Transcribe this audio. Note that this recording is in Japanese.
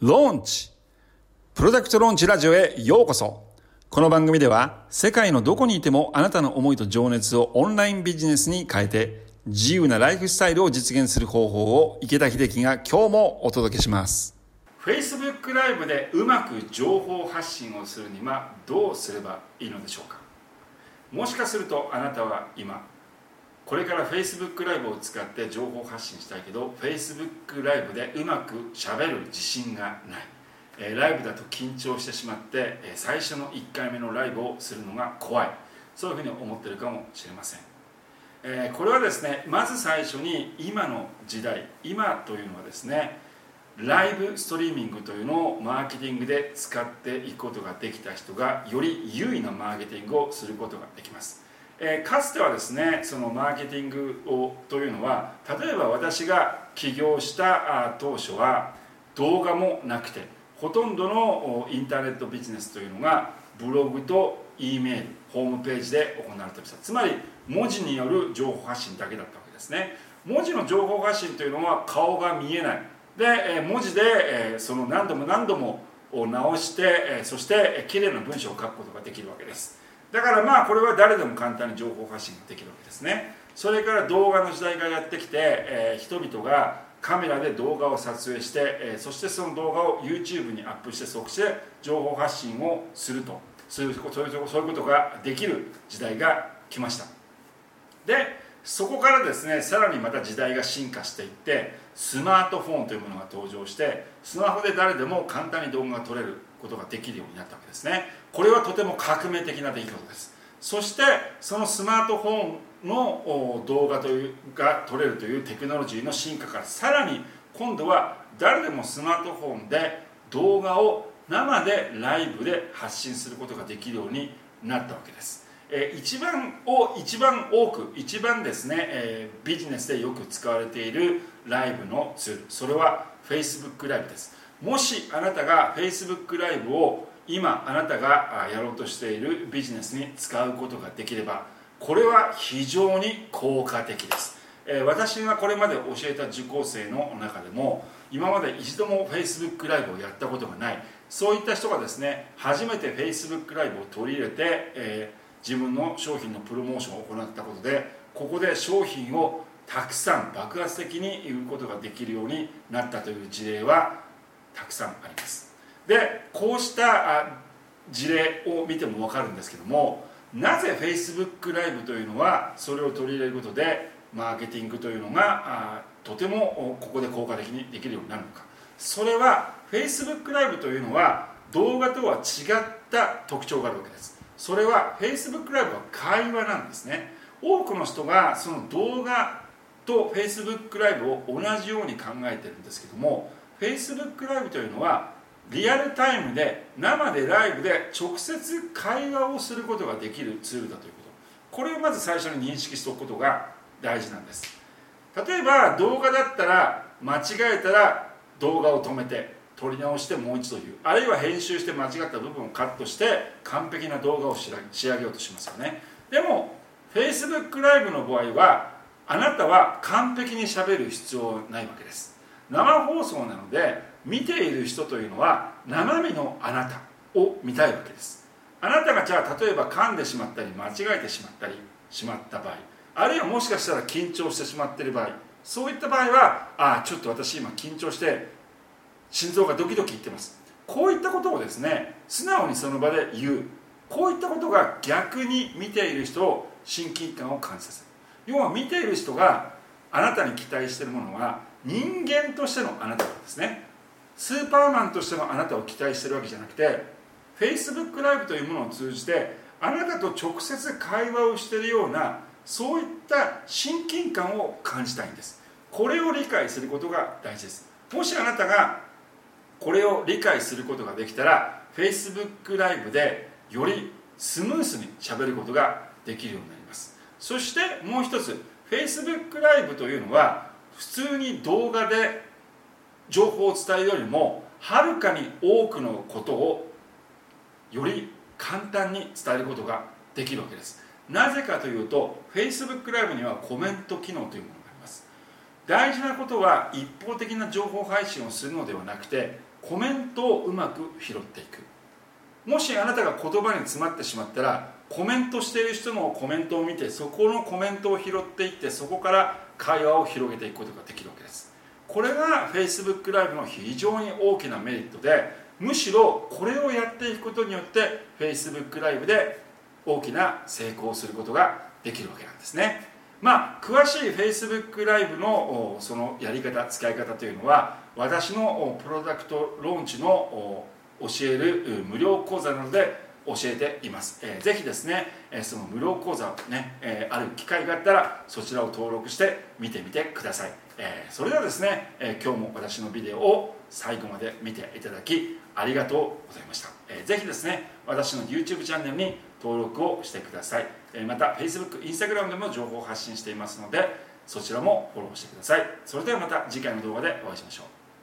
ローンチプロダクトローンチラジオへようこそ。この番組では世界のどこにいてもあなたの思いと情熱をオンラインビジネスに変えて自由なライフスタイルを実現する方法を池田秀樹が今日もお届けします。Facebook ライブでうまく情報発信をするにはどうすればいいのでしょうか。もしかするとあなたは今これから Facebook ライブを使って情報発信したいけど Facebook ライブでうまくしゃべる自信がない、えライブだと緊張してしまって、え最初の1回目のライブをするのが怖い。そういうふうに思ってるかもしれません、えこれはですねまず最初に今の時代今というのはですねライブストリーミングというのをマーケティングで使っていくことができた人がより優位なマーケティングをすることができます。えー、かつてはですねそのマーケティングをというのは例えば私が起業したあ当初は動画もなくてほとんどのインターネットビジネスというのがブログと E メールホームページで行われていました。つまり文字による情報発信だけだったわけですね。文字の情報発信というのは顔が見えない。で、え文字で、えその何度も何度も直して、そしてきれいな文章を書くことができるわけです。だからまあこれは誰でも簡単に情報発信できるわけですね。それから動画の時代がやってきて、えー、人々がカメラで動画を撮影して、えー、そしてその動画を YouTube にアップして即して情報発信をすると。そういうそういうそういうことができる時代が来ました。でそこからですねさらにまた時代が進化していってスマートフォンというものが登場してスマホで誰でも簡単に動画が撮れることができるようになったわけですね。これはとても革命的な出来事です。そしてそのスマートフォンの動画というが撮れるというテクノロジーの進化からさらに今度は誰でもスマートフォンで動画を生でライブで発信することができるようになったわけです。え一番を一番多く一番ですね、えビジネスでよく使われているライブのツール。それは Facebook ライブです。もしあなたが Facebook ライブを今あなたがやろうとしているビジネスに使うことができればこれは非常に効果的です、え私がこれまで教えた受講生の中でも今まで一度も Facebook ライブをやったことがない。そういった人がですね初めて Facebook ライブを取り入れて、え自分の商品のプロモーションを行ったことでここで商品をたくさん爆発的に売ることができるようになったという事例はたくさんあります。でこうした事例を見ても分かるんですけどもなぜ Facebook ライブというのはそれを取り入れることでマーケティングというのがとてもここで効果的にできるようになるのか。それは Facebook ライブというのは動画とは違った特徴があるわけです。それは Facebook ライブは会話なんですね。多くの人がその動画と Facebook ライブを同じように考えてるんですけども Facebook ライブというのはリアルタイムで生でライブで直接会話をすることができるツールだということ。これをまず最初に認識しておくことが大事なんです。例えば動画だったら間違えたら動画を止めて撮り直してもう一度言う。あるいは編集して間違った部分をカットして完璧な動画を仕上げようとしますよね。でも Facebook ライブの場合はあなたは完璧にしゃべる必要はないわけです。生放送なので見ている人というのは生身のあなたを見たいわけです。あなたがじゃあ例えば噛んでしまったり間違えてしまったりしまった場合あるいはもしかしたら緊張してしまっている場合そういった場合はああちょっと私今緊張して心臓がドキドキいってます。こういったことをですね素直にその場で言う。こういったことが逆に見ている人を親近感を感じさせる。要は見ている人があなたに期待しているものは人間としてのあなたですね。スーパーマンとしてのあなたを期待してるわけじゃなくて Facebook ライブというものを通じてあなたと直接会話をしているようなそういった親近感を感じたいんです。これを理解することが大事です。もしあなたがこれを理解することができたら Facebook ライブでよりスムースにしゃべることができるようになります。そしてもう一つ Facebook ライブというのは普通に動画で情報を伝えるよりもはるかに多くのことをより簡単に伝えることができるわけです。なぜかというと Facebook ライブにはコメント機能というものがあります。大事なことは一方的な情報配信をするのではなくてコメントをうまく拾っていく。もしあなたが言葉に詰まってしまったらコメントしている人のコメントを見てそこのコメントを拾っていってそこから会話を広げていくことができるわけです。これが Facebook ライブの非常に大きなメリットでむしろこれをやっていくことによって Facebook ライブで大きな成功をすることができるわけなんですね。まあ詳しい Facebook ライブのそのやり方使い方というのは私のプロダクトローンチの教える無料講座なので教えています、えー、ぜひですね、えその無料講座ね、えー、ある機会があったらそちらを登録して見てみてください、えー、それではですね、え今日も私のビデオを最後まで見ていただきありがとうございました、えー、ぜひですね私の YouTube チャンネルに登録をしてください、えまた Facebook、Instagram でも情報を発信していますのでそちらもフォローしてください。それではまた次回の動画でお会いしましょう。